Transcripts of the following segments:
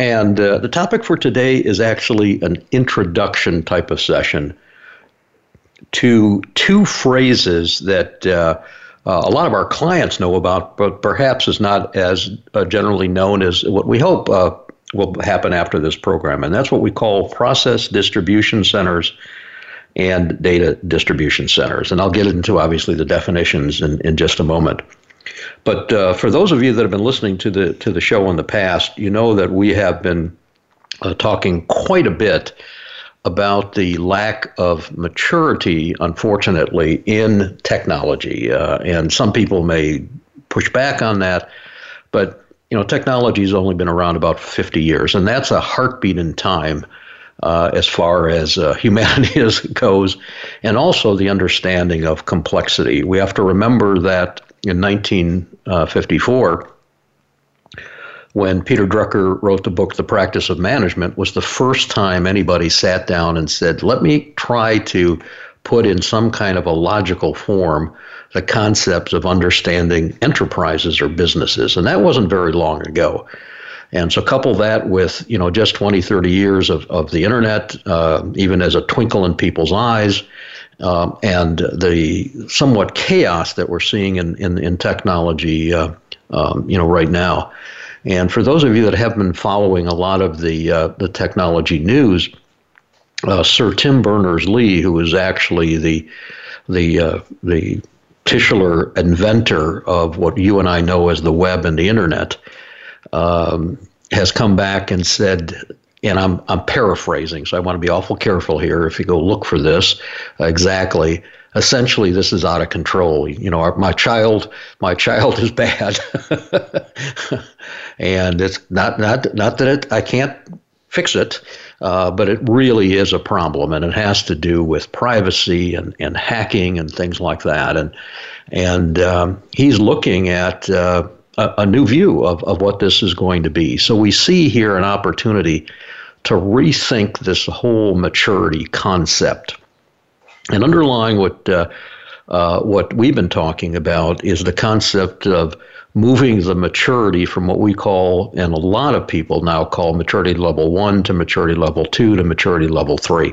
And uh, the topic for today is actually an introduction type of session to two phrases that uh, uh, a lot of our clients know about, but perhaps is not as uh, generally known as what we hope uh, will happen after this program. And that's what we call process distribution centers and data distribution centers. And I'll get into obviously the definitions in, in just a moment. But uh, for those of you that have been listening to the to the show in the past, you know that we have been uh, talking quite a bit about the lack of maturity, unfortunately, in technology. Uh, and some people may push back on that, but you know, technology has only been around about 50 years, and that's a heartbeat in time. Uh, as far as uh, humanity goes, and also the understanding of complexity. We have to remember that in 1954 when Peter Drucker wrote the book The Practice of Management was the first time anybody sat down and said, "Let me try to put in some kind of a logical form the concepts of understanding enterprises or businesses." And that wasn't very long ago. And so couple that with, you know, just 20, 30 years of, of the internet, uh, even as a twinkle in people's eyes, um, and the somewhat chaos that we're seeing in, in, in technology, uh, um, you know, right now. And for those of you that have been following a lot of the uh, the technology news, uh, Sir Tim Berners-Lee, who is actually the the uh, the titular inventor of what you and I know as the web and the internet, um, has come back and said and I'm I'm paraphrasing, so I want to be awful careful here. If you go look for this exactly, essentially this is out of control. You know, our, my child my child is bad, and it's not not not that it, I can't fix it, uh, but it really is a problem, and it has to do with privacy and, and hacking and things like that. And and um, he's looking at. Uh, a, a new view of, of what this is going to be. So we see here an opportunity to rethink this whole maturity concept. And underlying what uh, uh, what we've been talking about is the concept of moving the maturity from what we call, and a lot of people now call maturity level one to maturity level two to maturity level three.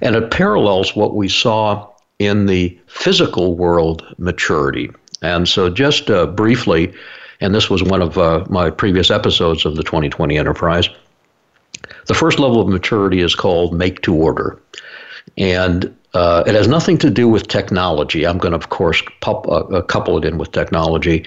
And it parallels what we saw in the physical world maturity. And so, just uh, briefly, and this was one of uh, my previous episodes of the 2020 Enterprise. The first level of maturity is called make to order. And uh, it has nothing to do with technology. I'm going to, of course, pop, uh, uh, couple it in with technology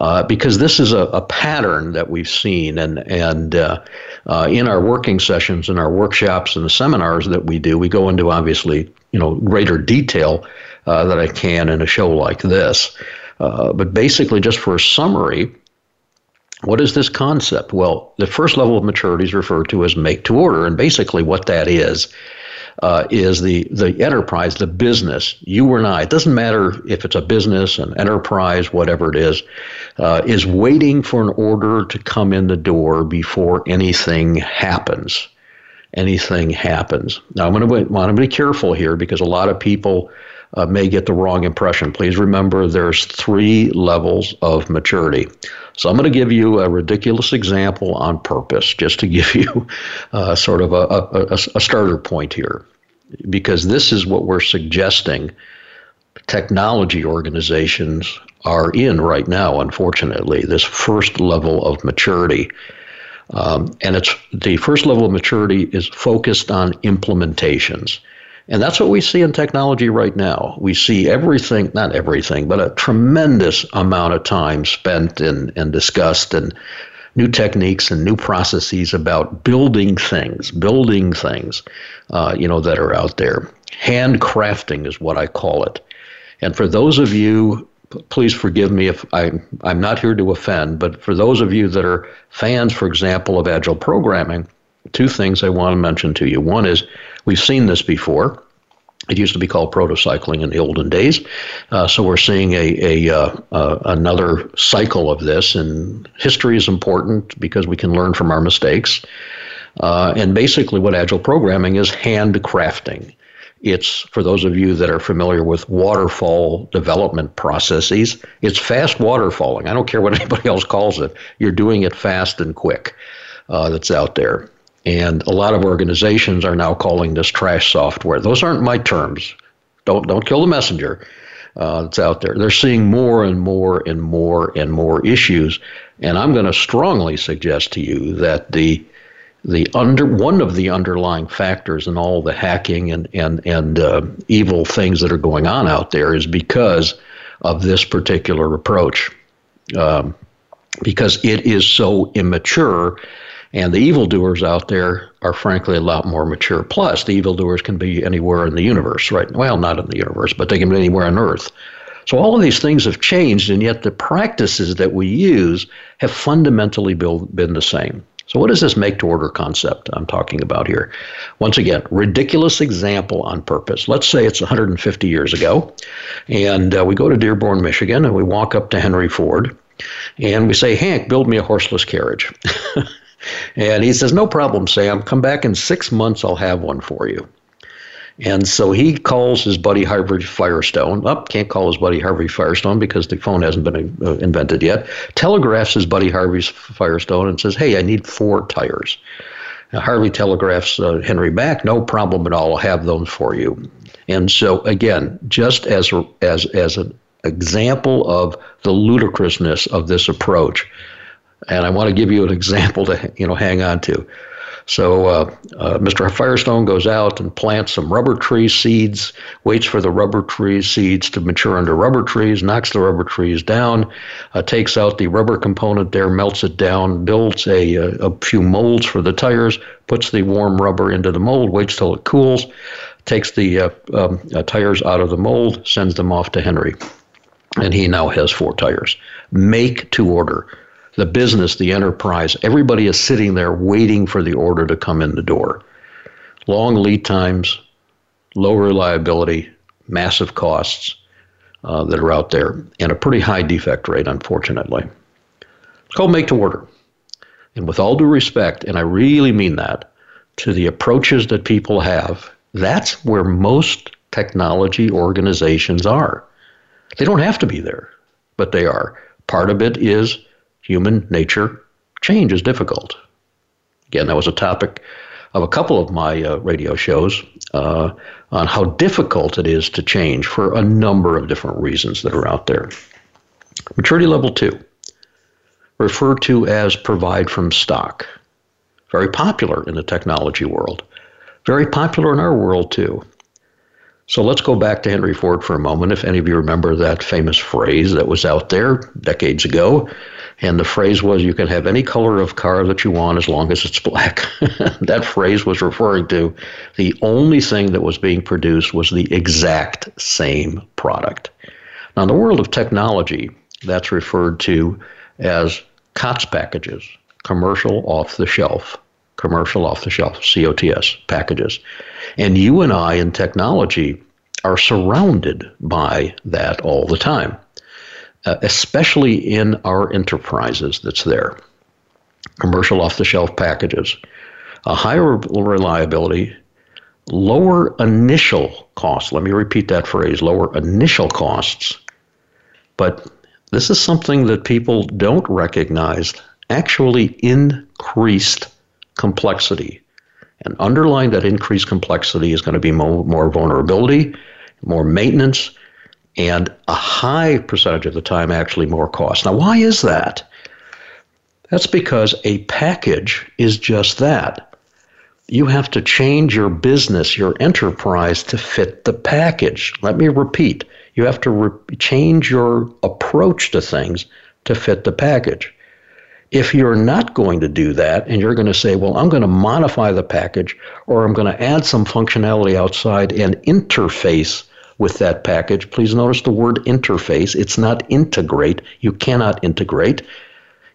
uh, because this is a, a, pattern that we've seen. And, and uh, uh, in our working sessions, in our workshops, and the seminars that we do, we go into obviously you know greater detail that I can in a show like this. Uh, but basically, just for a summary, what is this concept? Well, the first level of maturity is referred to as make to order, and basically what that is uh, is the the enterprise, the business. You or I. It doesn't matter if it's a business, an enterprise, whatever it is, uh, is waiting for an order to come in the door before anything happens. Anything happens. Now, I'm going to want to be careful here because a lot of people uh, may get the wrong impression. Please remember there's three levels of maturity. So I'm going to give you a ridiculous example on purpose, just to give you uh, sort of a, a, a starter point here, because this is what we're suggesting technology organizations are in right now, unfortunately, this first level of maturity. Um, and it's the first level of maturity is focused on implementations. And that's what we see in technology right now. We see everything, not everything, but a tremendous amount of time spent and, and discussed and new techniques and new processes about building things, building things, uh, you know, that are out there. Handcrafting is what I call it. And for those of you, please forgive me if I'm, I'm not here to offend, but for those of you that are fans, for example, of agile programming, two things I want to mention to you. One is we've seen this before. It used to be called protocycling in the olden days. Uh, so we're seeing a, a uh, uh, another cycle of this, and history is important because we can learn from our mistakes. Uh, and basically, what agile programming is handcrafting. It's for those of you that are familiar with waterfall development processes, it's fast waterfalling. I don't care what anybody else calls it. You're doing it fast and quick. Uh, that's out there. And a lot of organizations are now calling this trash software. Those aren't my terms. Don't don't kill the messenger. Uh, that's out there. They're seeing more and more and more and more issues, and I'm going to strongly suggest to you that the the under one of the underlying factors in all the hacking and and and uh, evil things that are going on out there is because of this particular approach, um, because it is so immature, and the evildoers out there are frankly a lot more mature. Plus, the evildoers can be anywhere in the universe, right? Well, not in the universe, but they can be anywhere on Earth. So all of these things have changed, and yet the practices that we use have fundamentally been the same. So, what is this make to order concept I'm talking about here? Once again, ridiculous example on purpose. Let's say it's 150 years ago, and uh, we go to Dearborn, Michigan, and we walk up to Henry Ford, and we say, Hank, build me a horseless carriage. and he says, No problem, Sam. Come back in six months, I'll have one for you. And so he calls his buddy Harvey Firestone. Up, oh, can't call his buddy Harvey Firestone because the phone hasn't been uh, invented yet. Telegraphs his buddy Harvey Firestone and says, "Hey, I need four tires." Now, Harvey telegraphs uh, Henry back, "No problem at all. I'll have those for you." And so again, just as as as an example of the ludicrousness of this approach, and I want to give you an example to you know hang on to. So uh, uh, Mr. Firestone goes out and plants some rubber tree seeds, waits for the rubber tree seeds to mature under rubber trees, knocks the rubber trees down, uh, takes out the rubber component there, melts it down, builds a, a, a few molds for the tires, puts the warm rubber into the mold, waits till it cools, takes the uh, um, uh, tires out of the mold, sends them off to Henry. And he now has four tires. Make to order the business, the enterprise, everybody is sitting there waiting for the order to come in the door. Long lead times, low reliability, massive costs uh, that are out there, and a pretty high defect rate, unfortunately. It's called make to order. And with all due respect, and I really mean that, to the approaches that people have, that's where most technology organizations are. They don't have to be there, but they are. Part of it is human nature, change is difficult. Again, that was a topic of a couple of my uh, radio shows uh, on how difficult it is to change for a number of different reasons that are out there. Maturity level two, referred to as provide from stock, very popular in the technology world, very popular in our world too. So let's go back to Henry Ford for a moment. If any of you remember that famous phrase that was out there decades ago, and the phrase was, you can have any color of car that you want as long as it's black. that phrase was referring to the only thing that was being produced was the exact same product. Now, in the world of technology, that's referred to as COTS packages, commercial off the shelf, commercial off the shelf, COTS packages. And you and I in technology are surrounded by that all the time uh, especially in our enterprises that's there. Commercial off the shelf packages, a higher reliability, lower initial costs. Let me repeat that phrase lower initial costs. But this is something that people don't recognize actually increased complexity. And underlying that increased complexity is going to be more, more vulnerability, more maintenance, and a high percentage of the time actually more cost. Now, why is that? That's because a package is just that. You have to change your business, your enterprise to fit the package. Let me repeat you have to re- change your approach to things to fit the package. If you're not going to do that and you're going to say, well, I'm going to modify the package or I'm going to add some functionality outside and interface with that package. Please notice the word interface. It's not integrate. You cannot integrate.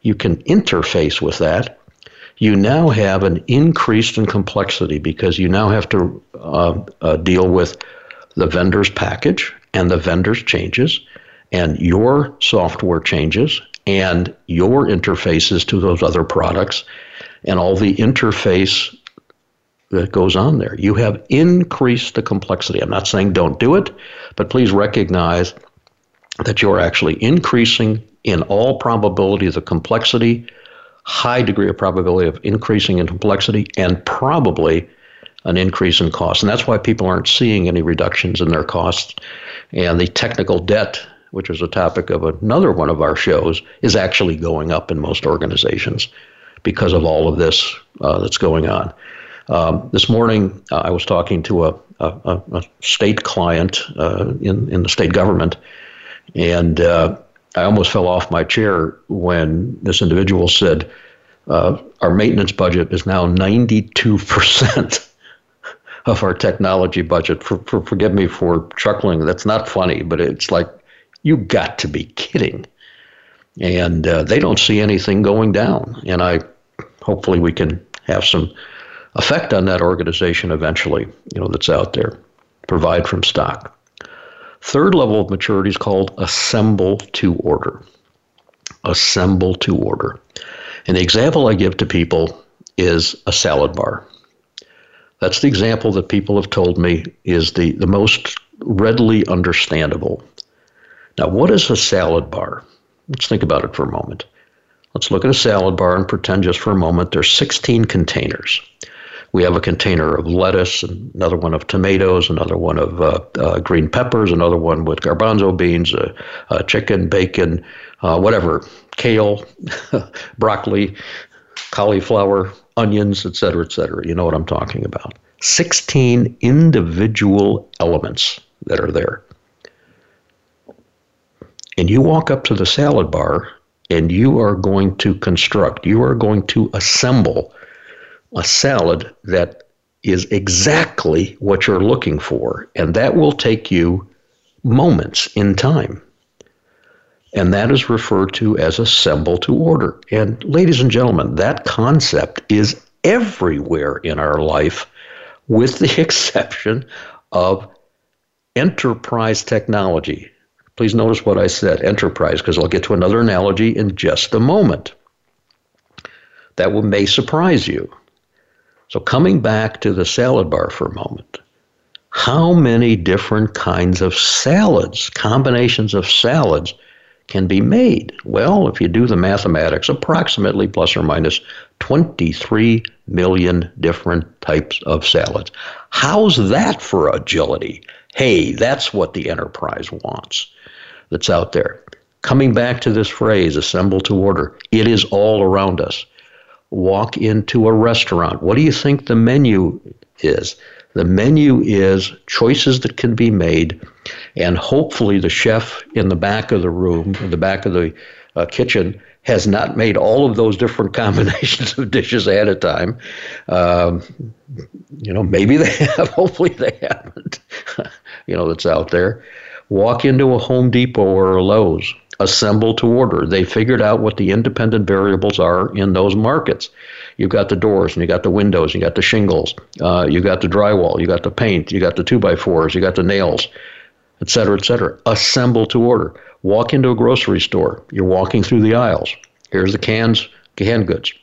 You can interface with that. you now have an increase in complexity because you now have to uh, uh, deal with the vendor's package and the vendor's changes and your software changes and your interfaces to those other products and all the interface that goes on there. You have increased the complexity. I'm not saying don't do it, but please recognize that you're actually increasing, in all probability, the complexity, high degree of probability of increasing in complexity, and probably an increase in cost. And that's why people aren't seeing any reductions in their costs. And the technical debt, which is a topic of another one of our shows, is actually going up in most organizations because of all of this uh, that's going on. Um, this morning, uh, I was talking to a, a, a state client uh, in, in the state government, and uh, I almost fell off my chair when this individual said, uh, Our maintenance budget is now 92% of our technology budget. For, for, forgive me for chuckling. That's not funny, but it's like, you got to be kidding. And uh, they don't see anything going down. And I hopefully we can have some effect on that organization eventually, you know, that's out there. Provide from stock. Third level of maturity is called assemble to order. Assemble to order. And the example I give to people is a salad bar. That's the example that people have told me is the, the most readily understandable. Now, what is a salad bar? Let's think about it for a moment. Let's look at a salad bar and pretend just for a moment there's 16 containers. We have a container of lettuce, another one of tomatoes, another one of uh, uh, green peppers, another one with garbanzo beans, uh, uh chicken, bacon, uh, whatever, kale, broccoli, cauliflower, onions, etc., etc. You know what I'm talking about. 16 individual elements that are there. And you walk up to the salad bar and you are going to construct, you are going to assemble a salad that is exactly what you're looking for. And that will take you moments in time. And that is referred to as assemble to order. And ladies and gentlemen, that concept is everywhere in our life, with the exception of enterprise technology. Please notice what I said enterprise, because I'll get to another analogy in just a moment. That may surprise you. So, coming back to the salad bar for a moment, how many different kinds of salads, combinations of salads, can be made? Well, if you do the mathematics, approximately plus or minus 23 million different types of salads. How's that for agility? Hey, that's what the enterprise wants that's out there. Coming back to this phrase, assemble to order, it is all around us walk into a restaurant. What do you think the menu is? The menu is choices that can be made, and hopefully the chef in the back of the room, in the back of the uh, kitchen, has not made all of those different combinations of dishes ahead of time. Um, you know, maybe they have, hopefully they haven't. you know, that's out there. Walk into a Home Depot or a Lowe's assemble to order. They figured out what the independent variables are in those markets. You've got the doors, and you got the windows, you got the shingles, uh, you got the drywall, you got the paint, you got the two by fours, you got the nails, et cetera, et cetera. Assemble to order. Walk into a grocery store. You're walking through the aisles. Here's the cans, canned goods.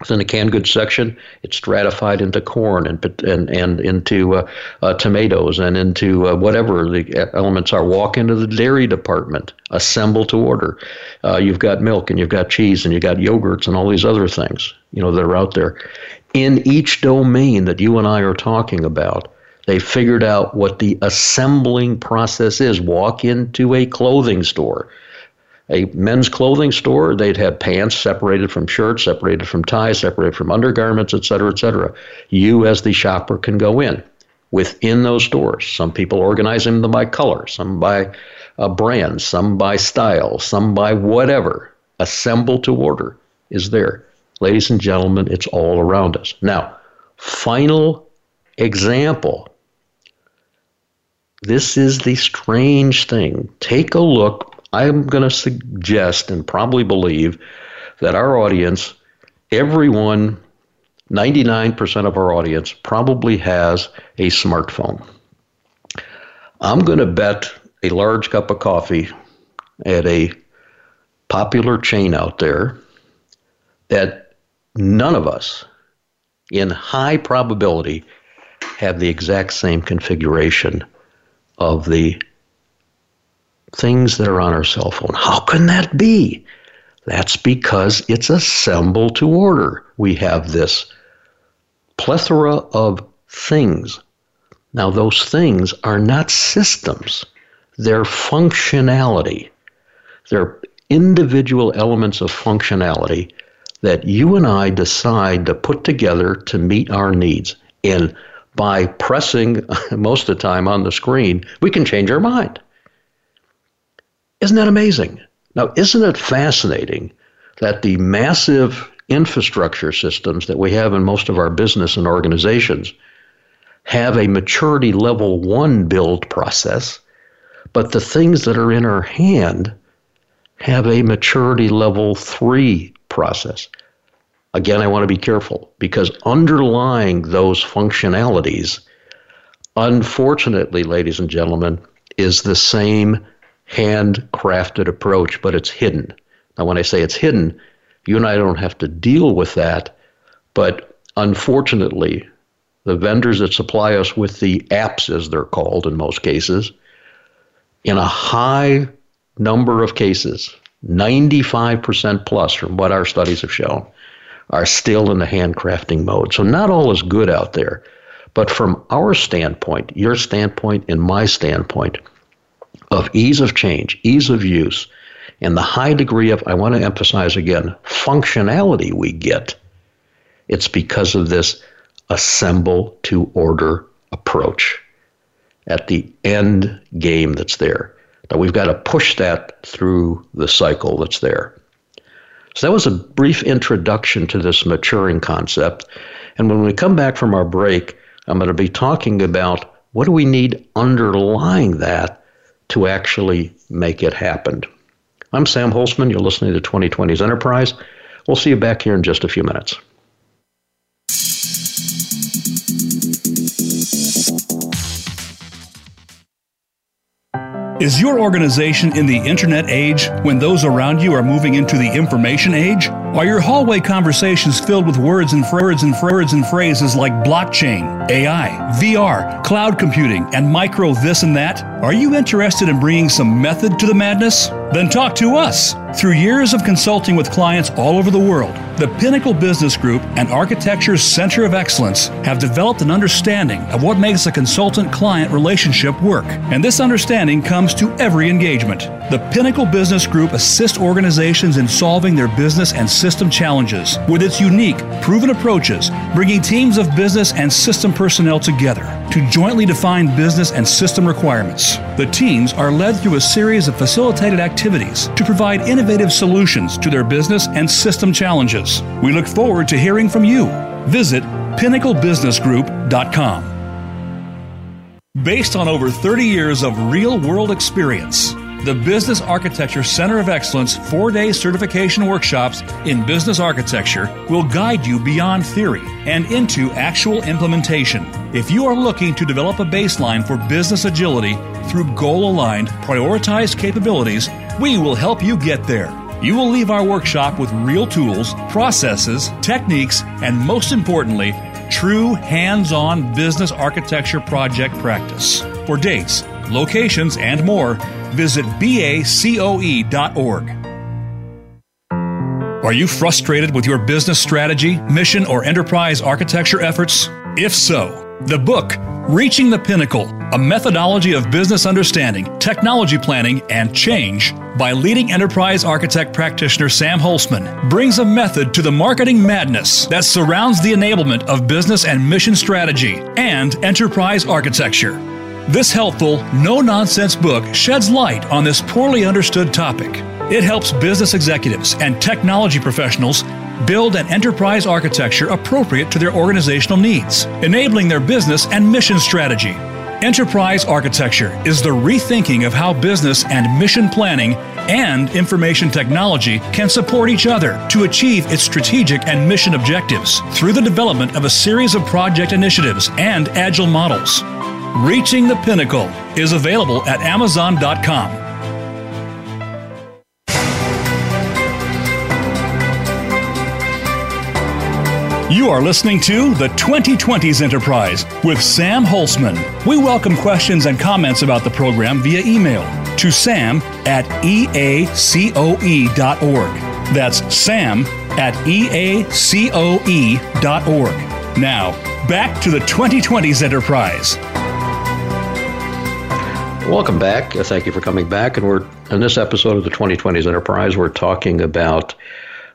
Within the canned goods section, it's stratified into corn and and and into uh, uh, tomatoes and into uh, whatever the elements are. Walk into the dairy department, assemble to order. Uh, you've got milk and you've got cheese and you've got yogurts and all these other things you know that are out there. In each domain that you and I are talking about, they figured out what the assembling process is. Walk into a clothing store a men's clothing store, they'd have pants separated from shirts, separated from ties, separated from undergarments, et cetera, et cetera. You, as the shopper, can go in within those stores. Some people organize them by color, some by uh, brand, some by style, some by whatever. Assemble to order is there. Ladies and gentlemen, it's all around us. Now, final example. This is the strange thing. Take a look I'm going to suggest and probably believe that our audience, everyone 99% of our audience probably has a smartphone. I'm going to bet a large cup of coffee at a popular chain out there that none of us, in high probability, have the exact same configuration of the things that are on our cell phone. How can that be? That's because it's assembled to order. We have this plethora of things. Now, those things are not systems, they're functionality. They're individual elements of functionality that you and I decide to put together to meet our needs. And by pressing most of the time on the screen, we can change our mind. Isn't that amazing? Now, isn't it fascinating that the massive infrastructure systems that we have in most of our business and organizations have a maturity level one build process, but the things that are in our hand have a maturity level three process. Again, I want to be careful because underlying those functionalities, unfortunately, ladies and gentlemen, is the same handcrafted approach, but it's hidden. Now, when I say it's hidden, you and I don't have to deal with that, but unfortunately, the vendors that supply us with the apps, as they're called in most cases, in a high number of cases, 95% plus from what our studies have shown, are still in the handcrafting mode. So not all is good out there. But from our standpoint, your standpoint, and my standpoint, of ease of change, ease of use, and the high degree of, I want to emphasize again, functionality we get, it's because of this assemble to order approach at the end game that's there. Now we've got to push that through the cycle that's there. So that was a brief introduction to this maturing concept. And when we come back from our break, I'm going to be talking about what do we need underlying that to actually make it happen. I'm Sam Holzman. You're listening to 2020's Enterprise. We'll see you back here in just a few minutes. Is your organization in the internet age when those around you are moving into the information age? Are your hallway conversations filled with words and words and words and phrases like blockchain, AI, VR, cloud computing, and micro this and that? Are you interested in bringing some method to the madness? Then talk to us. Through years of consulting with clients all over the world, the Pinnacle Business Group and Architecture's Center of Excellence have developed an understanding of what makes a consultant client relationship work. And this understanding comes to every engagement. The Pinnacle Business Group assists organizations in solving their business and system challenges with its unique, proven approaches, bringing teams of business and system personnel together to jointly define business and system requirements. The teams are led through a series of facilitated activities to provide innovative solutions to their business and system challenges. We look forward to hearing from you. Visit pinnaclebusinessgroup.com. Based on over 30 years of real world experience, the Business Architecture Center of Excellence four day certification workshops in business architecture will guide you beyond theory and into actual implementation. If you are looking to develop a baseline for business agility through goal aligned, prioritized capabilities, we will help you get there. You will leave our workshop with real tools, processes, techniques, and most importantly, true hands on business architecture project practice. For dates, locations, and more, visit bacoe.org. Are you frustrated with your business strategy, mission, or enterprise architecture efforts? If so, the book, Reaching the Pinnacle A Methodology of Business Understanding, Technology Planning, and Change by leading enterprise architect practitioner Sam Holzman brings a method to the marketing madness that surrounds the enablement of business and mission strategy and enterprise architecture. This helpful, no nonsense book sheds light on this poorly understood topic. It helps business executives and technology professionals build an enterprise architecture appropriate to their organizational needs, enabling their business and mission strategy. Enterprise architecture is the rethinking of how business and mission planning and information technology can support each other to achieve its strategic and mission objectives through the development of a series of project initiatives and agile models. Reaching the Pinnacle is available at Amazon.com. You are listening to the 2020s Enterprise with Sam Holzman. We welcome questions and comments about the program via email to sam at eacoe.org. That's sam at eacoe.org. Now, back to the 2020s Enterprise. Welcome back. Thank you for coming back. And we're in this episode of the 2020s Enterprise, we're talking about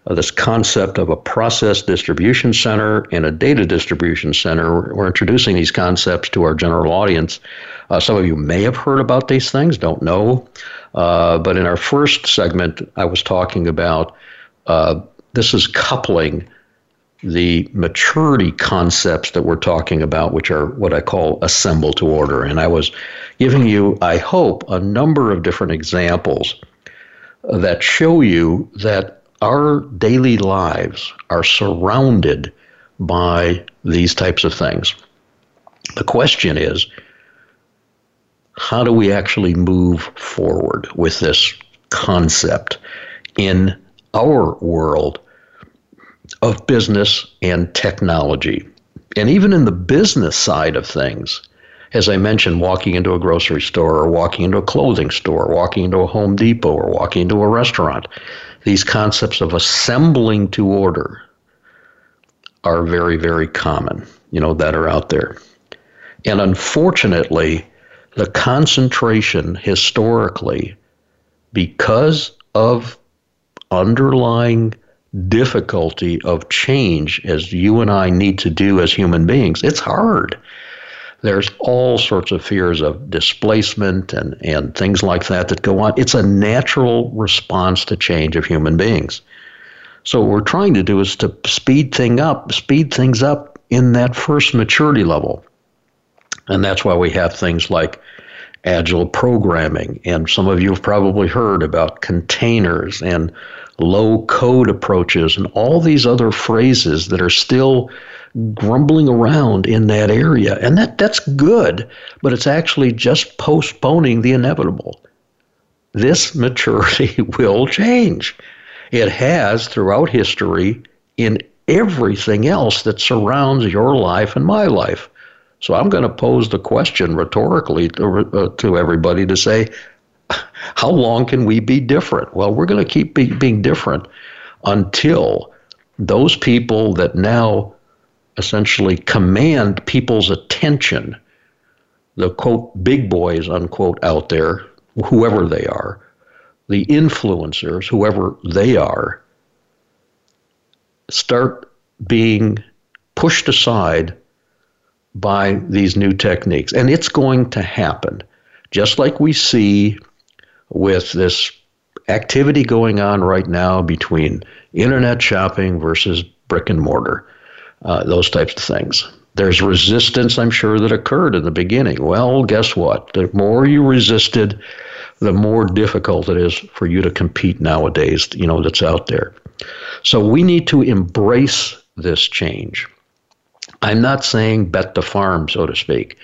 uh, this concept of a process distribution center and a data distribution center. We're introducing these concepts to our general audience. Uh, some of you may have heard about these things, don't know. Uh, but in our first segment, I was talking about uh, this is coupling the maturity concepts that we're talking about, which are what I call assemble to order. And I was giving you, I hope, a number of different examples that show you that our daily lives are surrounded by these types of things. The question is how do we actually move forward with this concept in our world of business and technology? And even in the business side of things, as I mentioned, walking into a grocery store or walking into a clothing store, walking into a Home Depot or walking into a restaurant, these concepts of assembling to order are very, very common, you know, that are out there. And unfortunately, the concentration historically, because of underlying difficulty of change as you and I need to do as human beings, it's hard there's all sorts of fears of displacement and, and things like that that go on. It's a natural response to change of human beings. So what we're trying to do is to speed thing up, speed things up in that first maturity level. And that's why we have things like agile programming. And some of you have probably heard about containers and low code approaches and all these other phrases that are still grumbling around in that area. And that, that's good, but it's actually just postponing the inevitable. This maturity will change. It has throughout history in everything else that surrounds your life and my life. So I'm going to pose the question rhetorically to, uh, to everybody to say, how long can we be different? Well, we're going to keep be, being different until those people that now essentially command people's attention, the quote big boys unquote out there, whoever they are, the influencers, whoever they are, start being pushed aside by these new techniques. And it's going to happen. Just like we see with this activity going on right now between internet shopping versus brick and mortar uh, those types of things. There's resistance, I'm sure, that occurred in the beginning. Well, guess what? The more you resisted, the more difficult it is for you to compete nowadays, you know, that's out there. So we need to embrace this change. I'm not saying bet the farm, so to speak,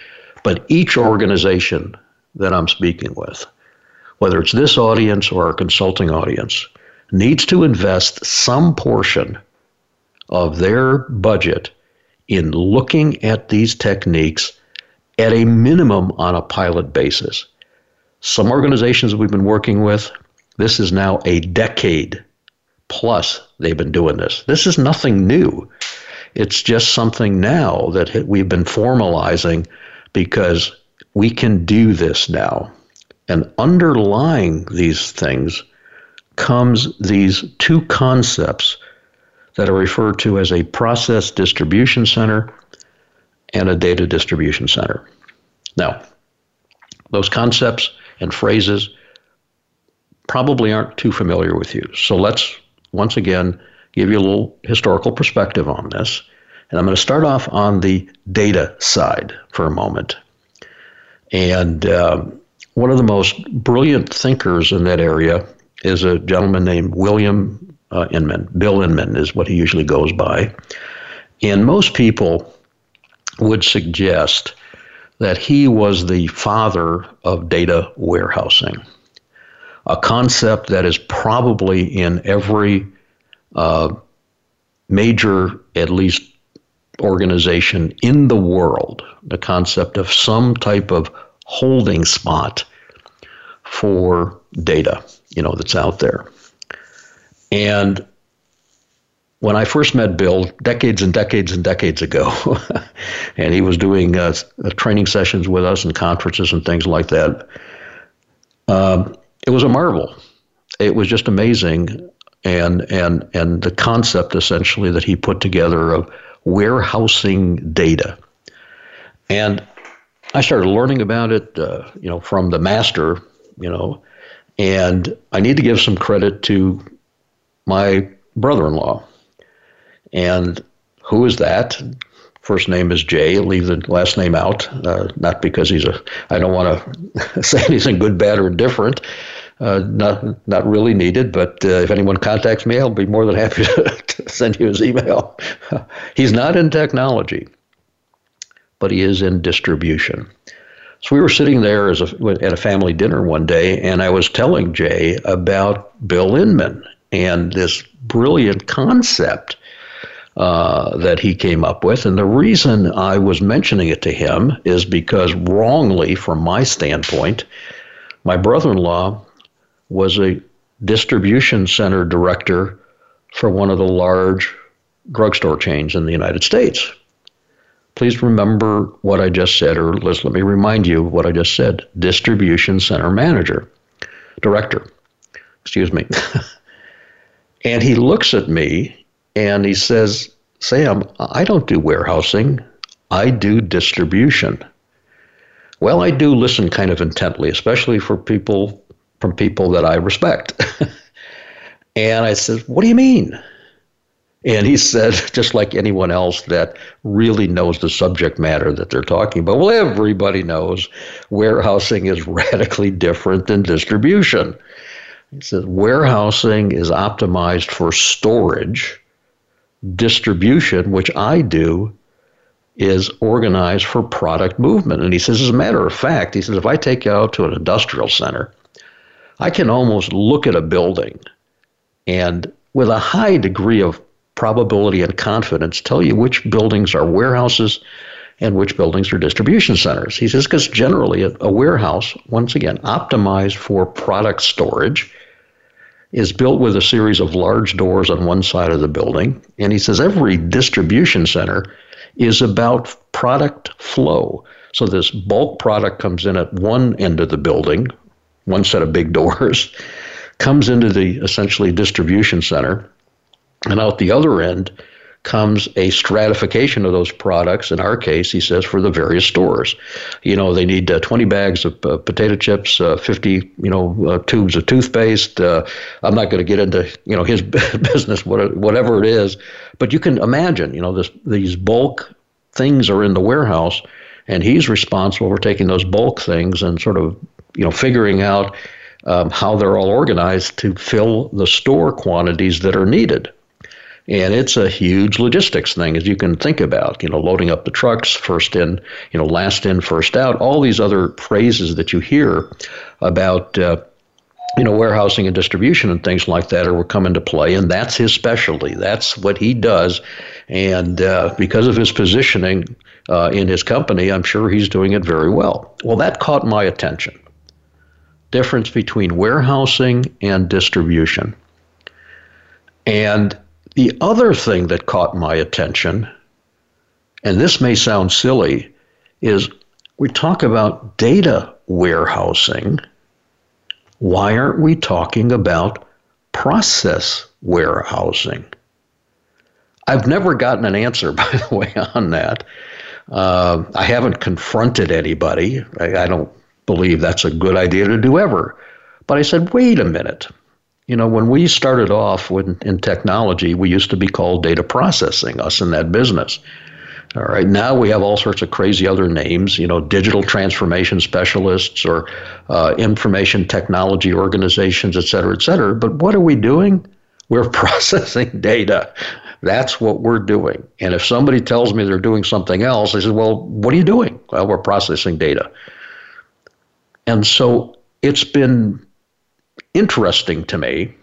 but each organization that I'm speaking with, whether it's this audience or our consulting audience, needs to invest some portion of their budget in looking at these techniques at a minimum on a pilot basis. Some organizations we've been working with, this is now a decade plus they've been doing this. This is nothing new. It's just something now that we've been formalizing because we can do this now. And underlying these things comes these two concepts that are referred to as a process distribution center and a data distribution center. Now, those concepts and phrases probably aren't too familiar with you. So let's once again give you a little historical perspective on this. And I'm going to start off on the data side for a moment. And um, one of the most brilliant thinkers in that area is a gentleman named William uh, Inmon. Bill Inmon is what he usually goes by. And most people would suggest that he was the father of data warehousing, a concept that is probably in every uh, major, at least, organization in the world, the concept of some type of holding spot for data, you know, that's out there. And when I first met Bill, decades and decades and decades ago, and he was doing uh, uh, training sessions with us and conferences and things like that, um, it was a marvel. It was just amazing, and and and the concept essentially that he put together of warehousing data, and I started learning about it, uh, you know, from the master, you know, and I need to give some credit to my brother-in-law and who is that? First name is Jay. Leave the last name out, uh, not because he's a. I don't want to say anything good, bad, or different. Uh, not not really needed. But uh, if anyone contacts me, I'll be more than happy to, to send you his email. he's not in technology, but he is in distribution. So we were sitting there as a, at a family dinner one day, and I was telling Jay about Bill Inmon and this brilliant concept uh, that he came up with. And the reason I was mentioning it to him is because, wrongly, from my standpoint, my brother in law was a distribution center director for one of the large drugstore chains in the United States. Please remember what I just said, or let's let me remind you what I just said distribution center manager, director, excuse me. and he looks at me and he says, Sam, I don't do warehousing, I do distribution. Well, I do listen kind of intently, especially for people from people that I respect. and I said, What do you mean? And he said, just like anyone else that really knows the subject matter that they're talking about, well, everybody knows warehousing is radically different than distribution. He says, warehousing is optimized for storage distribution, which I do, is organized for product movement. And he says, as a matter of fact, he says, if I take you out to an industrial center, I can almost look at a building and with a high degree of probability and confidence tell you which buildings are warehouses and which buildings are distribution centers. He says, because generally a, a warehouse, once again, optimized for product storage, is built with a series of large doors on one side of the building. And he says every distribution center is about product flow. So this bulk product comes in at one end of the building, one set of big doors, comes into the essentially distribution center, and out the other end comes a stratification of those products. In our case, he says for the various stores, you know, they need uh, 20 bags of uh, potato chips, uh, 50, you know, uh, tubes of toothpaste. Uh, I'm not going to get into, you know, his business, whatever it is, but you can imagine, you know, this these bulk things are in the warehouse, and he's responsible for taking those bulk things and sort of, you know, figuring out. Um, how they're all organized to fill the store quantities that are needed. And it's a huge logistics thing, as you can think about, you know, loading up the trucks, first in, you know, last in, first out, all these other phrases that you hear about, uh, you know, warehousing and distribution and things like that are come into play. And that's his specialty. That's what he does. And uh, because of his positioning uh, in his company, I'm sure he's doing it very well. Well, that caught my attention. Difference between warehousing and distribution. And the other thing that caught my attention, and this may sound silly, is we talk about data warehousing. Why aren't we talking about process warehousing? I've never gotten an answer, by the way, on that. Uh, I haven't confronted anybody. I, I don't believe that's a good idea to do ever. But I said, wait a minute. You know, when we started off with, in technology, we used to be called data processing, us in that business. All right. Now we have all sorts of crazy other names, you know, digital transformation specialists or uh, information technology organizations, et cetera, et cetera. But what are we doing? We're processing data. That's what we're doing. And if somebody tells me they're doing something else, I say, well, what are you doing? Well, we're processing data. And so it's been interesting to me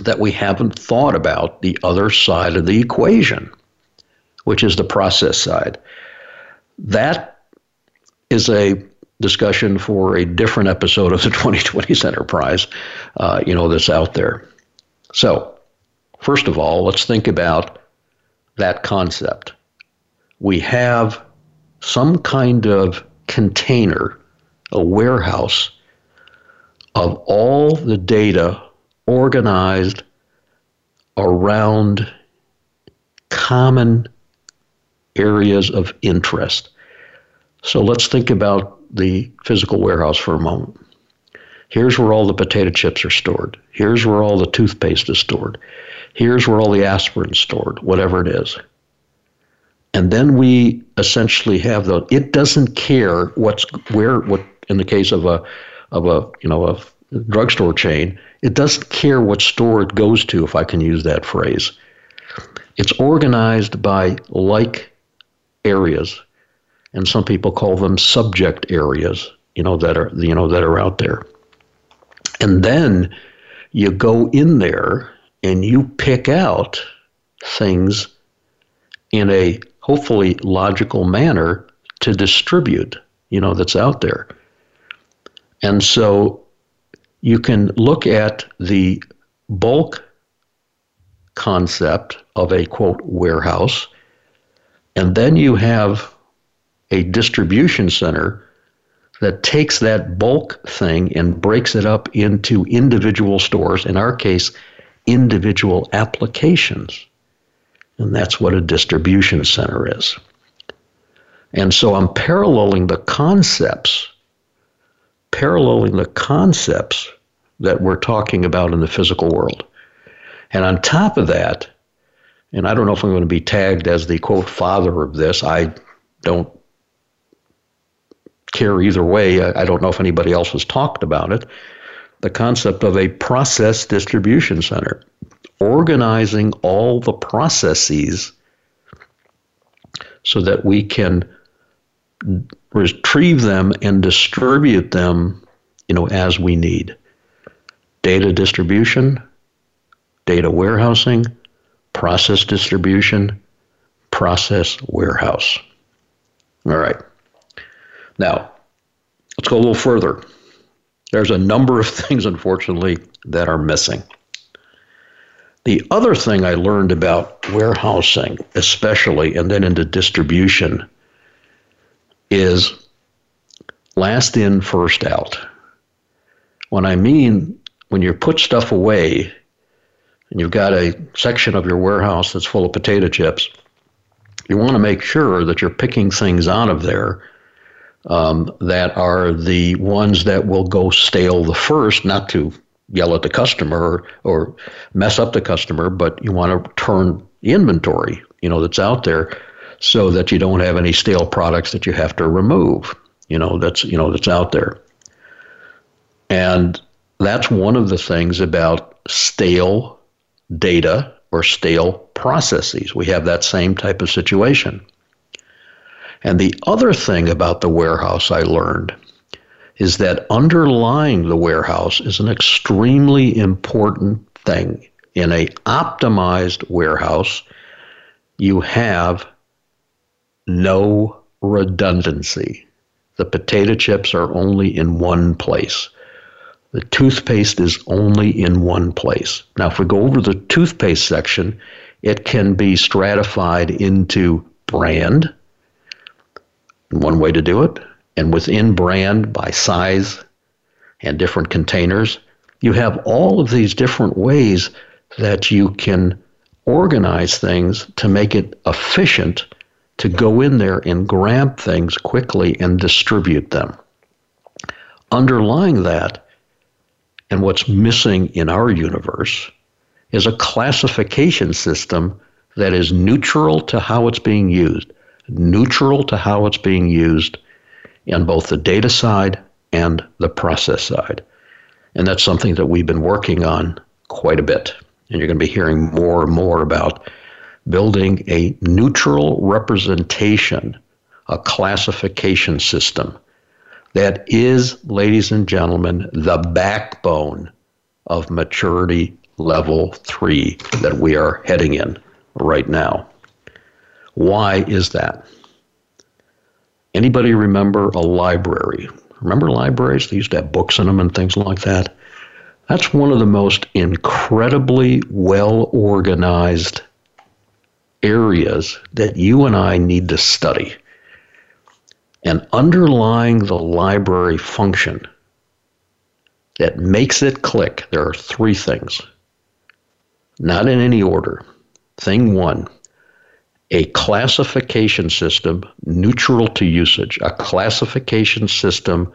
that we haven't thought about the other side of the equation, which is the process side. That is a discussion for a different episode of the 2020s Enterprise, uh, you know, that's out there. So, first of all, let's think about that concept. We have some kind of container, a warehouse of all the data organized around common areas of interest. So let's think about the physical warehouse for a moment. Here's where all the potato chips are stored. Here's where all the toothpaste is stored. Here's where all the aspirin is stored, whatever it is. And then we essentially have the it doesn't care what's where what in the case of a of a you know a drugstore chain, it doesn't care what store it goes to, if I can use that phrase. It's organized by like areas, and some people call them subject areas, you know, that are you know that are out there. And then you go in there and you pick out things in a hopefully logical manner to distribute, you know, that's out there. And so you can look at the bulk concept of a quote warehouse, and then you have a distribution center that takes that bulk thing and breaks it up into individual stores, in our case, individual applications. And that's what a distribution center is. And so I'm paralleling the concepts paralleling the concepts that we're talking about in the physical world. And on top of that, and I don't know if I'm going to be tagged as the quote father of this, I don't care either way. I don't know if anybody else has talked about it. The concept of a process distribution center, organizing all the processes so that we can retrieve them and distribute them, you know, as we need. Data distribution, data warehousing, process distribution, process warehouse. All right. Now, let's go a little further. There's a number of things, unfortunately, that are missing. The other thing I learned about warehousing, especially, and then into distribution, is last in, first out. When I mean when you put stuff away and you've got a section of your warehouse that's full of potato chips, you want to make sure that you're picking things out of there um, that are the ones that will go stale the first, not to yell at the customer or, or mess up the customer, but you want to turn inventory, you know, that's out there so that you don't have any stale products that you have to remove. You know, that's you know that's out there. And that's one of the things about stale data or stale processes. We have that same type of situation. And the other thing about the warehouse I learned is that underlying the warehouse is an extremely important thing. In a optimized warehouse, you have no redundancy. The potato chips are only in one place. The toothpaste is only in one place. Now, if we go over the toothpaste section, it can be stratified into brand, one way to do it, and within brand by size and different containers. You have all of these different ways that you can organize things to make it efficient to go in there and grab things quickly and distribute them. Underlying that, and what's missing in our universe, is a classification system that is neutral to how it's being used. neutral to how it's being used on both the data side and the process side. And that's something that we've been working on quite a bit. And you're going to be hearing more and more about building a neutral representation, a classification system that is, ladies and gentlemen, the backbone of maturity level three that we are heading in right now. Why is that? Anybody remember a library? Remember libraries? They used to have books in them and things like that. That's one of the most incredibly well organized areas that you and I need to study. And underlying the library function that makes it click, there are three things. Not in any order. Thing one, a classification system neutral to usage, a classification system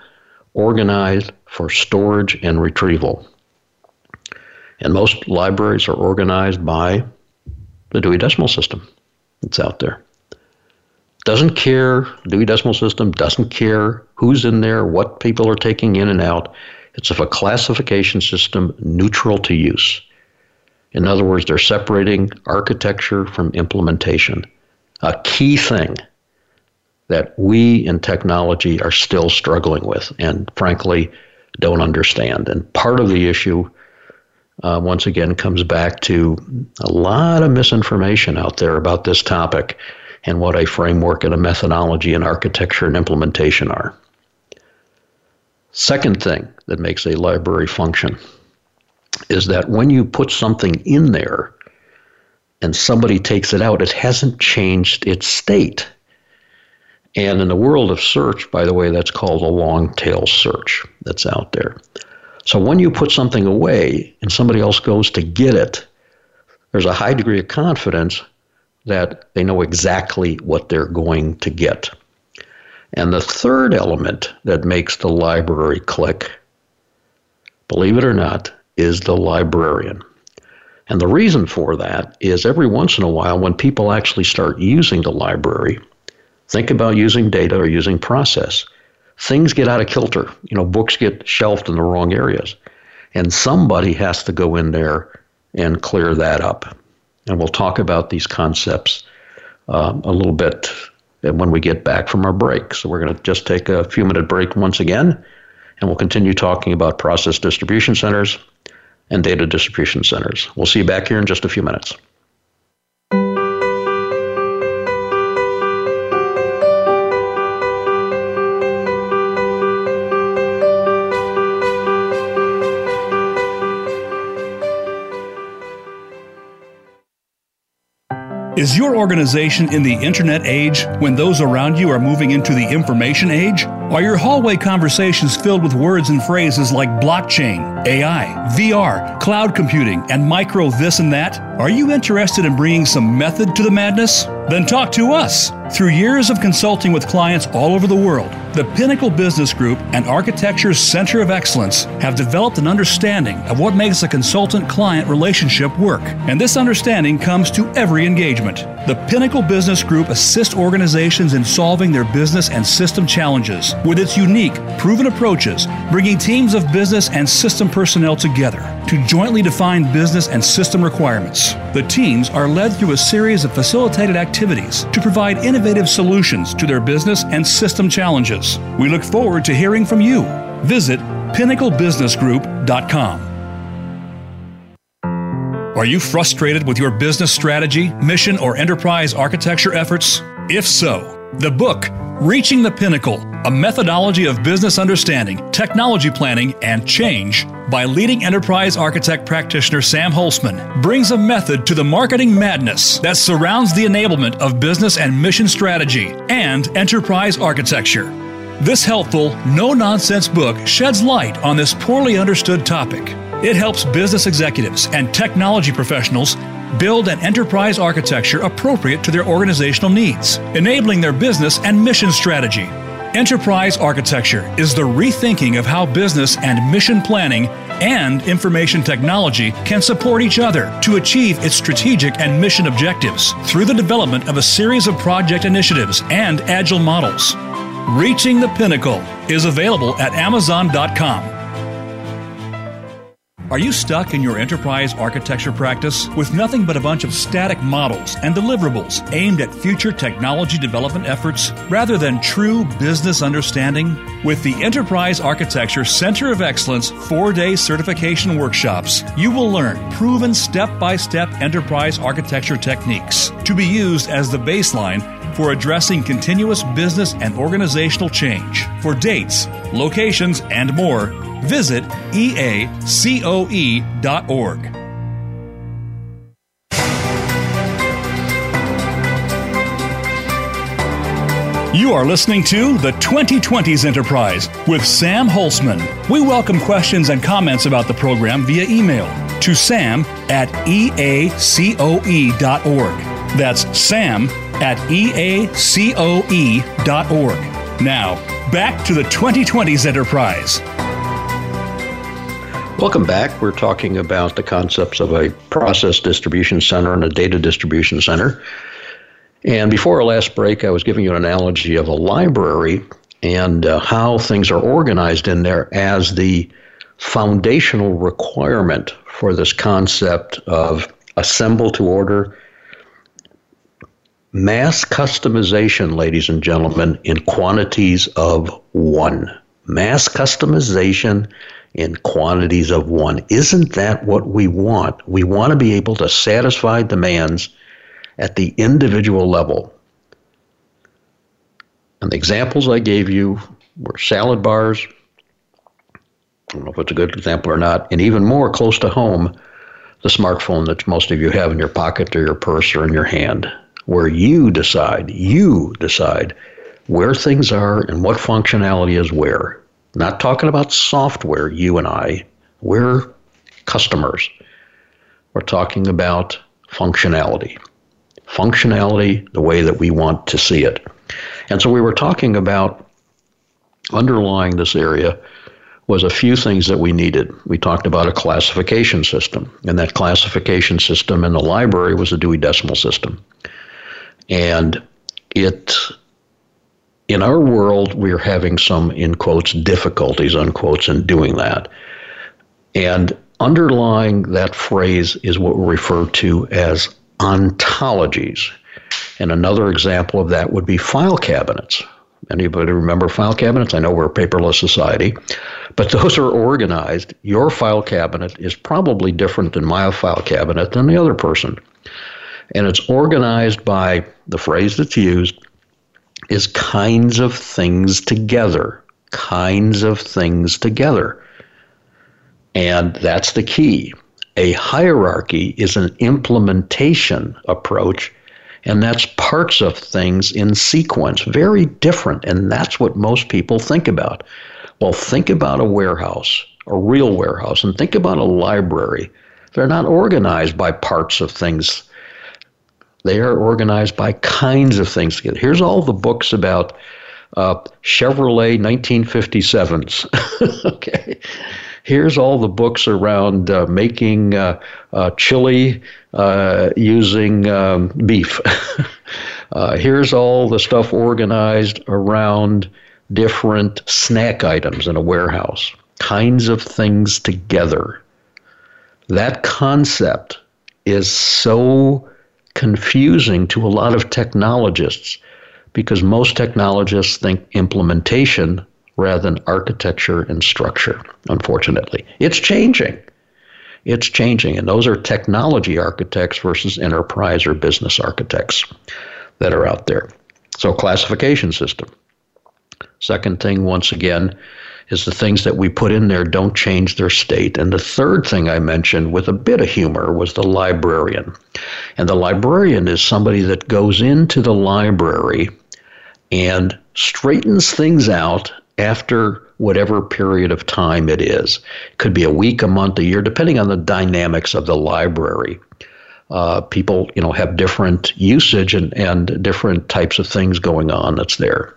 organized for storage and retrieval. And most libraries are organized by the Dewey Decimal System that's out there. Doesn't care, Dewey Decimal System doesn't care who's in there, what people are taking in and out. It's a classification system neutral to use. In other words, they're separating architecture from implementation. A key thing that we in technology are still struggling with and frankly don't understand. And part of the issue, uh, once again, comes back to a lot of misinformation out there about this topic and what a framework and a methodology and architecture and implementation are. Second thing that makes a library function is that when you put something in there and somebody takes it out, it hasn't changed its state. And in the world of search, by the way, that's called a long tail search that's out there. So when you put something away and somebody else goes to get it, there's a high degree of confidence that they know exactly what they're going to get. And the third element that makes the library click, believe it or not, is the librarian. And the reason for that is every once in a while, when people actually start using the library, think about using data or using process, things get out of kilter. You know, books get shelved in the wrong areas. And somebody has to go in there and clear that up. And we'll talk about these concepts uh, a little bit when we get back from our break. So we're going to just take a few minute break once again, and we'll continue talking about process distribution centers and data distribution centers. We'll see you back here in just a few minutes. Is your organization in the internet age when those around you are moving into the information age? Are your hallway conversations filled with words and phrases like blockchain, AI, VR, cloud computing, and micro this and that? Are you interested in bringing some method to the madness? Then talk to us. Through years of consulting with clients all over the world, the Pinnacle Business Group and Architecture's Center of Excellence have developed an understanding of what makes a consultant client relationship work. And this understanding comes to every engagement. The Pinnacle Business Group assists organizations in solving their business and system challenges with its unique, proven approaches, bringing teams of business and system personnel together to jointly define business and system requirements. The teams are led through a series of facilitated activities to provide innovative solutions to their business and system challenges. We look forward to hearing from you. Visit pinnaclebusinessgroup.com. Are you frustrated with your business strategy, mission, or enterprise architecture efforts? If so, the book, Reaching the Pinnacle A Methodology of Business Understanding, Technology Planning, and Change, by leading enterprise architect practitioner Sam Holcman, brings a method to the marketing madness that surrounds the enablement of business and mission strategy and enterprise architecture. This helpful, no nonsense book sheds light on this poorly understood topic. It helps business executives and technology professionals build an enterprise architecture appropriate to their organizational needs, enabling their business and mission strategy. Enterprise architecture is the rethinking of how business and mission planning and information technology can support each other to achieve its strategic and mission objectives through the development of a series of project initiatives and agile models. Reaching the Pinnacle is available at Amazon.com. Are you stuck in your enterprise architecture practice with nothing but a bunch of static models and deliverables aimed at future technology development efforts rather than true business understanding? With the Enterprise Architecture Center of Excellence four day certification workshops, you will learn proven step by step enterprise architecture techniques to be used as the baseline for addressing continuous business and organizational change. For dates, locations, and more, visit eacoe.org. You are listening to the 2020s Enterprise with Sam Holcman. We welcome questions and comments about the program via email to sam at eacoe.org. That's sam at eacoe.org. Now, back to the 2020s Enterprise. Welcome back. We're talking about the concepts of a process distribution center and a data distribution center. And before our last break, I was giving you an analogy of a library and uh, how things are organized in there as the foundational requirement for this concept of assemble to order mass customization, ladies and gentlemen, in quantities of one. Mass customization in quantities of one. Isn't that what we want? We want to be able to satisfy demands at the individual level. And the examples I gave you were salad bars. I don't know if it's a good example or not. And even more close to home, the smartphone that most of you have in your pocket or your purse or in your hand, where you decide, you decide where things are and what functionality is where. Not talking about software, you and I. We're customers. We're talking about functionality. Functionality the way that we want to see it. And so we were talking about underlying this area was a few things that we needed. We talked about a classification system, and that classification system in the library was a Dewey Decimal System. And it in our world, we're having some, in quotes, difficulties, unquotes, in doing that. And underlying that phrase is what we refer to as ontologies. And another example of that would be file cabinets. Anybody remember file cabinets? I know we're a paperless society, but those are organized. Your file cabinet is probably different than my file cabinet than the other person. And it's organized by the phrase that's used is kinds of things together. Kinds of things together. And that's the key. A hierarchy is an implementation approach, and that's parts of things in sequence, very different. And that's what most people think about. Well, think about a warehouse, a real warehouse, and think about a library. They're not organized by parts of things they are organized by kinds of things together. Here's all the books about uh, Chevrolet 1957s. okay. Here's all the books around uh, making uh, uh chili uh, using um, beef. Uh, here's all the stuff organized around different snack items in a warehouse. Kinds of things together. That concept is so confusing to a lot of technologists because most technologists think implementation rather than architecture and structure, unfortunately. It's changing. It's changing. And those are technology architects versus enterprise or business architects that are out there. So, classification system. Second thing, once again, is the things that we put in there don't change their state. And the third thing I mentioned with a bit of humor was the librarian. And the librarian is somebody that goes into the library and straightens things out after whatever period of time it is. It could be a week, a month, a year, depending on the dynamics of the library. Uh, people, you know, have different usage and, and different types of things going on that's there.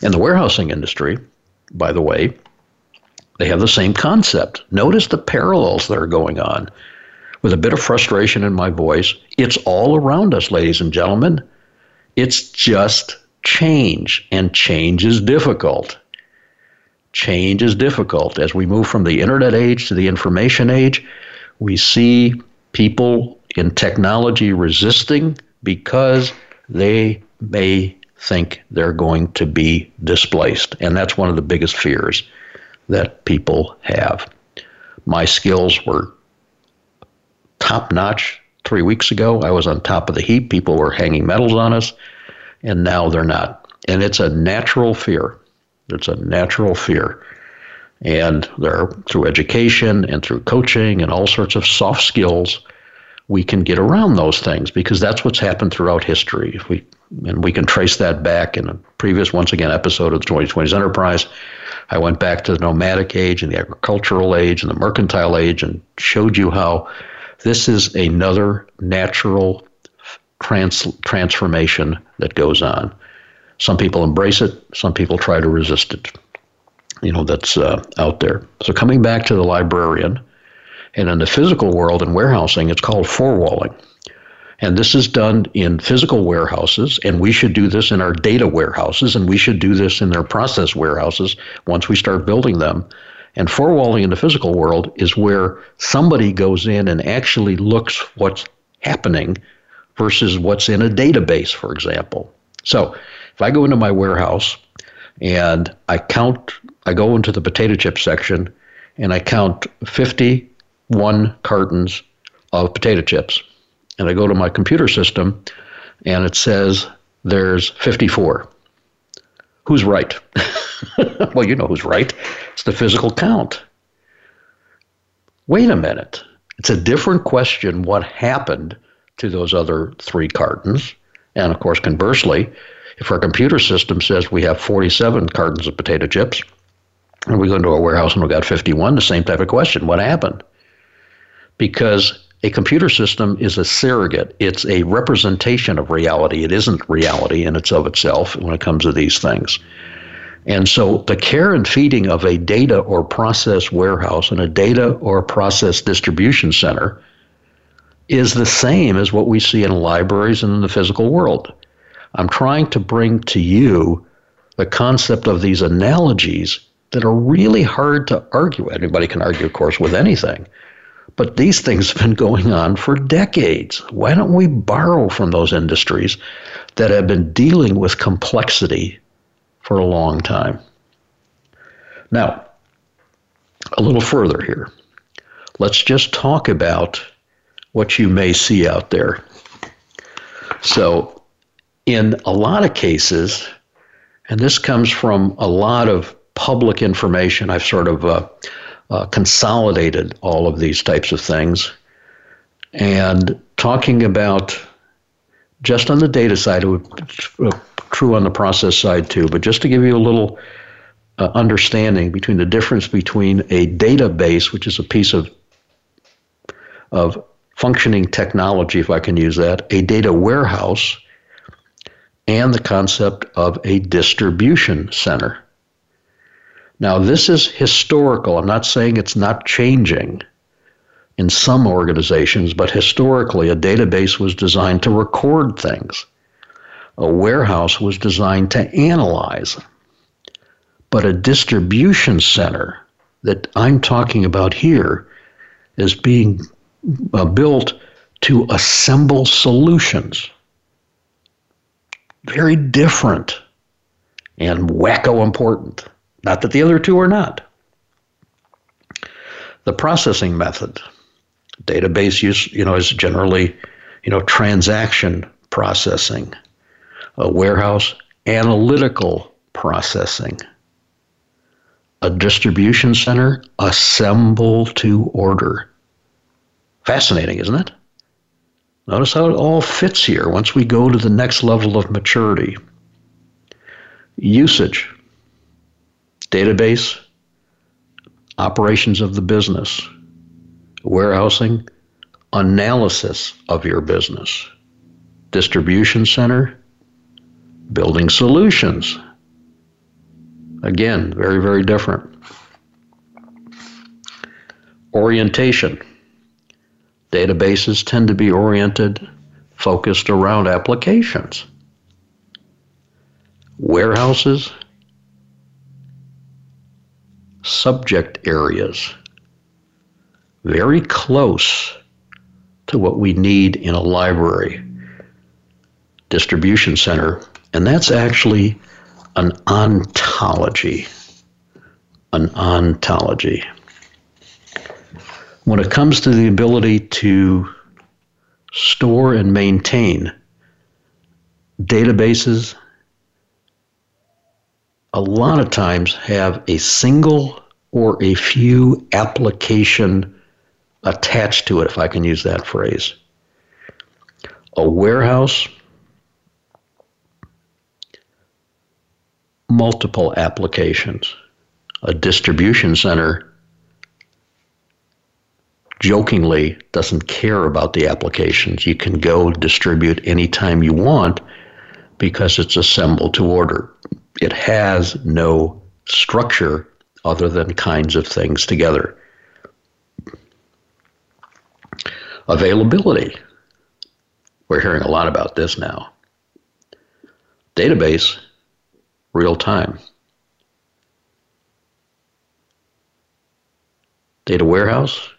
In the warehousing industry, by the way, They have the same concept. Notice the parallels that are going on. With a bit of frustration in my voice, it's all around us, ladies and gentlemen. It's just change, and change is difficult. Change is difficult. As we move from the internet age to the information age, we see people in technology resisting because they may think they're going to be displaced. And that's one of the biggest fears that people have. My skills were top notch three weeks ago. I was on top of the heap. People were hanging medals on us, and now they're not. And it's a natural fear. It's a natural fear. And there, through education and through coaching and all sorts of soft skills, we can get around those things because that's what's happened throughout history. If we and we can trace that back in a previous, once again, episode of the 2020s Enterprise. I went back to the nomadic age and the agricultural age and the mercantile age and showed you how this is another natural trans- transformation that goes on. Some people embrace it, some people try to resist it. You know, that's uh, out there. So, coming back to the librarian, and in the physical world and warehousing, it's called four walling. And this is done in physical warehouses, and we should do this in our data warehouses, and we should do this in their process warehouses once we start building them. And four walling in the physical world is where somebody goes in and actually looks what's happening versus what's in a database, for example. So if I go into my warehouse and I count, I go into the potato chip section and I count 51 cartons of potato chips and I go to my computer system and it says there's 54. Who's right? well, you know who's right. It's the physical count. Wait a minute. It's a different question what happened to those other three cartons. And of course, conversely, if our computer system says we have 47 cartons of potato chips, and we go into a warehouse and we've got 51, the same type of question what happened? Because a computer system is a surrogate. It's a representation of reality. It isn't reality in its of itself when it comes to these things. And so the care and feeding of a data or process warehouse and a data or process distribution center is the same as what we see in libraries and in the physical world. I'm trying to bring to you the concept of these analogies that are really hard to argue. Anybody can argue, of course, with anything. But these things have been going on for decades. Why don't we borrow from those industries that have been dealing with complexity for a long time? Now, a little further here. Let's just talk about what you may see out there. So, in a lot of cases, and this comes from a lot of public information I've sort of uh, uh, consolidated all of these types of things. And talking about just on the data side, it would uh, true on the process side too, but just to give you a little uh, understanding between the difference between a database, which is a piece of of functioning technology, if I can use that, a data warehouse, and the concept of a distribution center. Now, this is historical. I'm not saying it's not changing in some organizations, but historically, a database was designed to record things. A warehouse was designed to analyze. But a distribution center that I'm talking about here is being uh, built to assemble solutions. Very different and wacko important. Not that the other two are not. The processing method, database use, you know, is generally, you know, transaction processing. A warehouse, analytical processing. A distribution center, assemble to order. Fascinating, isn't it? Notice how it all fits here once we go to the next level of maturity. Usage database, operations of the business, warehousing, analysis of your business, distribution center, building solutions. Again, very, very different. orientation. Databases tend to be oriented, focused around applications. Warehouses, subject areas, very close to what we need in a library, distribution center, and that's actually an ontology. An ontology. When it comes to the ability to store and maintain databases, a lot of times have a single or a few application attached to it, if I can use that phrase. A warehouse, multiple applications. A distribution center, jokingly, doesn't care about the applications. You can go distribute anytime you want because it's assembled to order. It has no structure other than kinds of things together. Availability. We're hearing a lot about this now. Database, real time. Data warehouse,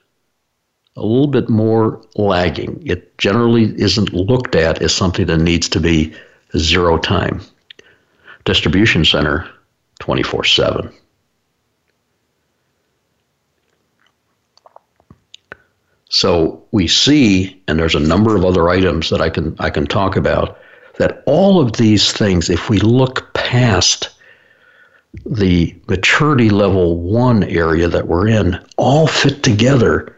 a little bit more lagging. It generally isn't looked at as something that needs to be zero time. Distribution center, 24 7. So we see, and there's a number of other items that I can I can talk about, that all of these things, if we look past the maturity level one area that we're in, all fit together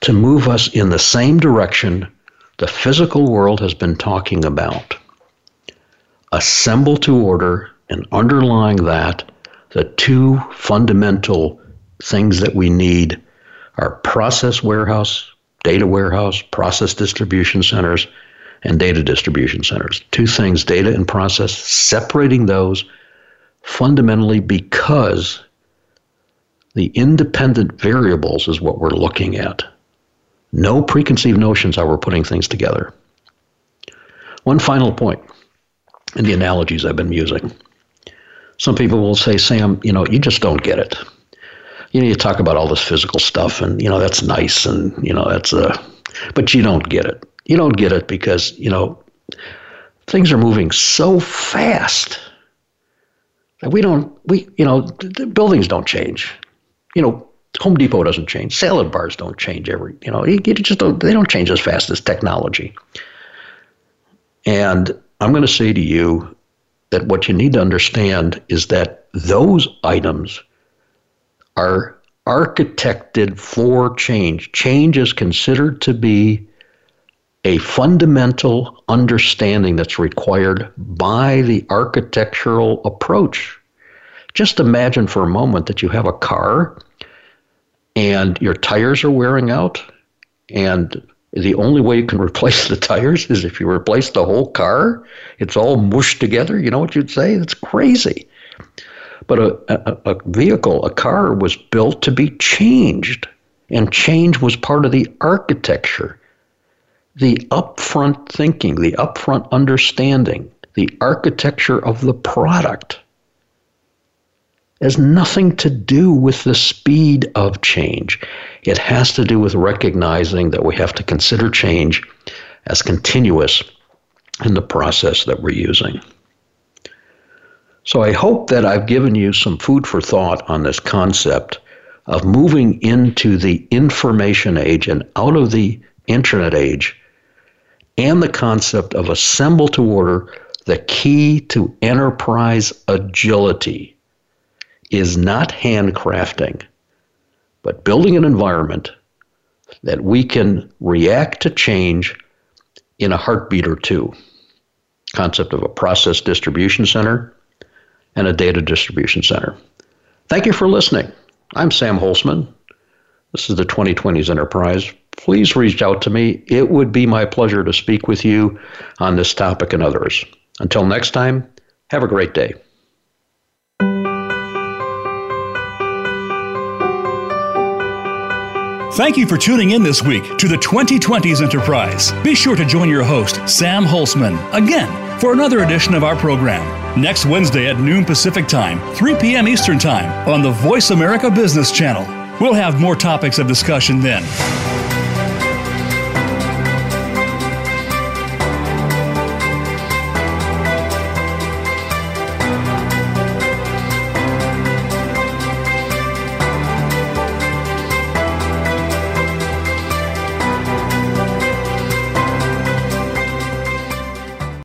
to move us in the same direction the physical world has been talking about. Assemble to order, and underlying that, the two fundamental things that we need are process warehouse data warehouse, process distribution centers, and data distribution centers. Two things data and process, separating those fundamentally because the independent variables is what we're looking at. No preconceived notions how we're putting things together. One final point in the analogies I've been using. Some people will say, Sam, you know, you just don't get it you know, you talk about all this physical stuff, and you know that's nice, and you know that's a, but you don't get it. You don't get it because you know things are moving so fast that we don't we you know the buildings don't change. You know, Home Depot doesn't change. Salad bars don't change every you know you just don't, they don't change as fast as technology. And I'm going to say to you that what you need to understand is that those items are architected for change. Change is considered to be a fundamental understanding that's required by the architectural approach. Just imagine for a moment that you have a car and your tires are wearing out, and the only way you can replace the tires is if you replace the whole car. It's all mushed together. You know what you'd say? That's crazy. But a, a, a vehicle, a car, was built to be changed, and change was part of the architecture. The upfront thinking, the upfront understanding, the architecture of the product has nothing to do with the speed of change. It has to do with recognizing that we have to consider change as continuous in the process that we're using. So I hope that I've given you some food for thought on this concept of moving into the information age and out of the internet age and the concept of assemble to order. The key to enterprise agility is not handcrafting, but building an environment that we can react to change in a heartbeat or two. Concept of a process distribution center and a data distribution center. Thank you for listening. I'm Sam Holcman. This is the 2020s Enterprise. Please reach out to me. It would be my pleasure to speak with you on this topic and others. Until next time, have a great day. Thank you for tuning in this week to the 2020s Enterprise. Be sure to join your host, Sam Holcman, again for another edition of our program next Wednesday at noon Pacific Time, 3 p.m. Eastern Time on the Voice America Business Channel. We'll have more topics of discussion then.